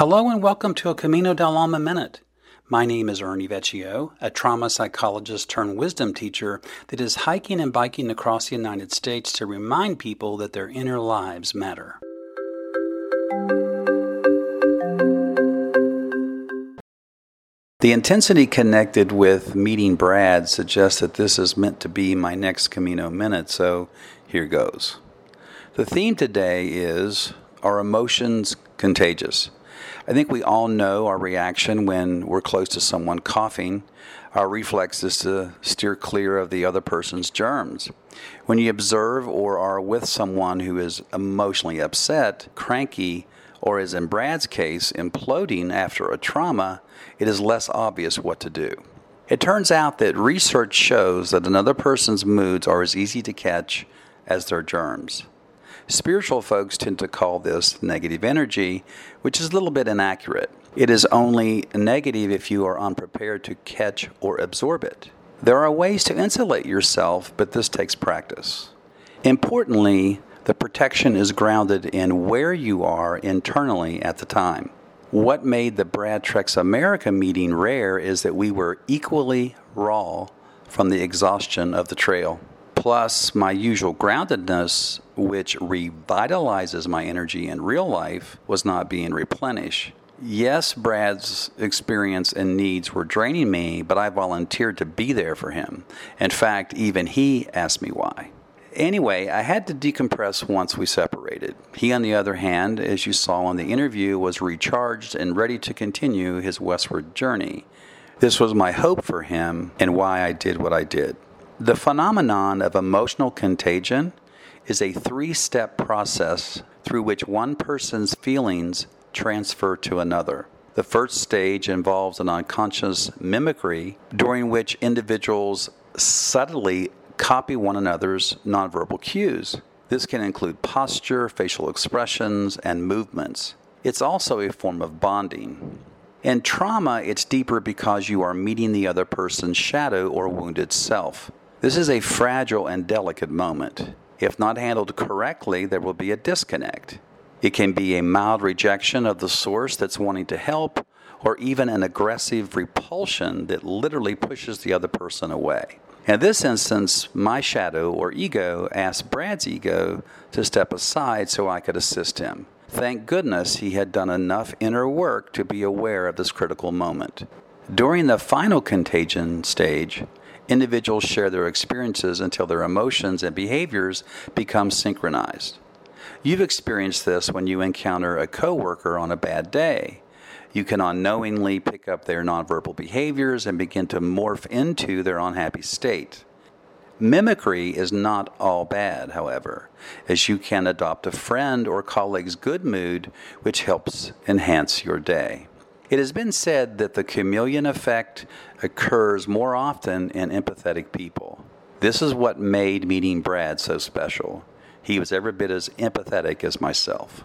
Hello and welcome to a Camino del Alma Minute. My name is Ernie Vecchio, a trauma psychologist turned wisdom teacher that is hiking and biking across the United States to remind people that their inner lives matter. The intensity connected with meeting Brad suggests that this is meant to be my next Camino Minute, so here goes. The theme today is Are emotions contagious? I think we all know our reaction when we're close to someone coughing. Our reflex is to steer clear of the other person's germs. When you observe or are with someone who is emotionally upset, cranky, or as in Brad's case, imploding after a trauma, it is less obvious what to do. It turns out that research shows that another person's moods are as easy to catch as their germs. Spiritual folks tend to call this negative energy, which is a little bit inaccurate. It is only negative if you are unprepared to catch or absorb it. There are ways to insulate yourself, but this takes practice. Importantly, the protection is grounded in where you are internally at the time. What made the Brad America meeting rare is that we were equally raw from the exhaustion of the trail. Plus, my usual groundedness, which revitalizes my energy in real life, was not being replenished. Yes, Brad's experience and needs were draining me, but I volunteered to be there for him. In fact, even he asked me why. Anyway, I had to decompress once we separated. He, on the other hand, as you saw in the interview, was recharged and ready to continue his westward journey. This was my hope for him and why I did what I did. The phenomenon of emotional contagion is a three step process through which one person's feelings transfer to another. The first stage involves an unconscious mimicry during which individuals subtly copy one another's nonverbal cues. This can include posture, facial expressions, and movements. It's also a form of bonding. In trauma, it's deeper because you are meeting the other person's shadow or wounded self. This is a fragile and delicate moment. If not handled correctly, there will be a disconnect. It can be a mild rejection of the source that's wanting to help, or even an aggressive repulsion that literally pushes the other person away. In this instance, my shadow or ego asked Brad's ego to step aside so I could assist him. Thank goodness he had done enough inner work to be aware of this critical moment. During the final contagion stage, individuals share their experiences until their emotions and behaviors become synchronized. You've experienced this when you encounter a coworker on a bad day you can unknowingly pick up their nonverbal behaviors and begin to morph into their unhappy state. Mimicry is not all bad, however, as you can adopt a friend or colleague's good mood, which helps enhance your day. It has been said that the chameleon effect occurs more often in empathetic people. This is what made meeting Brad so special. He was every bit as empathetic as myself.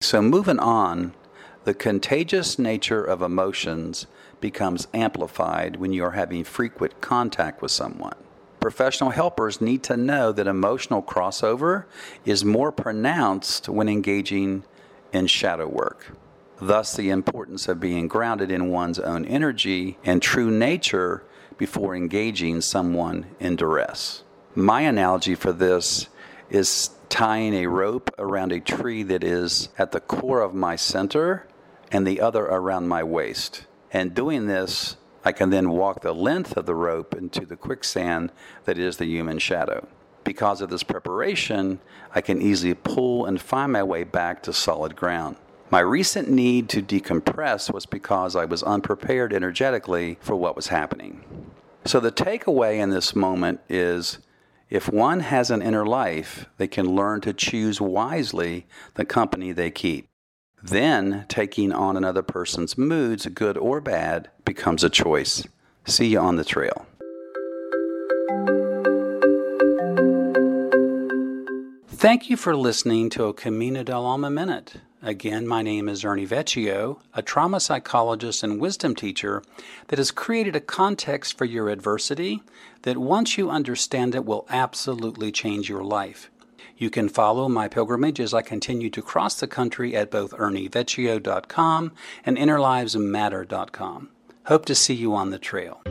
So, moving on, the contagious nature of emotions becomes amplified when you are having frequent contact with someone. Professional helpers need to know that emotional crossover is more pronounced when engaging in shadow work. Thus, the importance of being grounded in one's own energy and true nature before engaging someone in duress. My analogy for this is tying a rope around a tree that is at the core of my center and the other around my waist. And doing this, I can then walk the length of the rope into the quicksand that is the human shadow. Because of this preparation, I can easily pull and find my way back to solid ground. My recent need to decompress was because I was unprepared energetically for what was happening. So, the takeaway in this moment is if one has an inner life, they can learn to choose wisely the company they keep. Then taking on another person's moods, good or bad, becomes a choice. See you on the trail. Thank you for listening to a Camino del Alma Minute. Again, my name is Ernie Vecchio, a trauma psychologist and wisdom teacher that has created a context for your adversity that once you understand it will absolutely change your life. You can follow my pilgrimage as I continue to cross the country at both ernievecchio.com and innerlivesmatter.com. Hope to see you on the trail.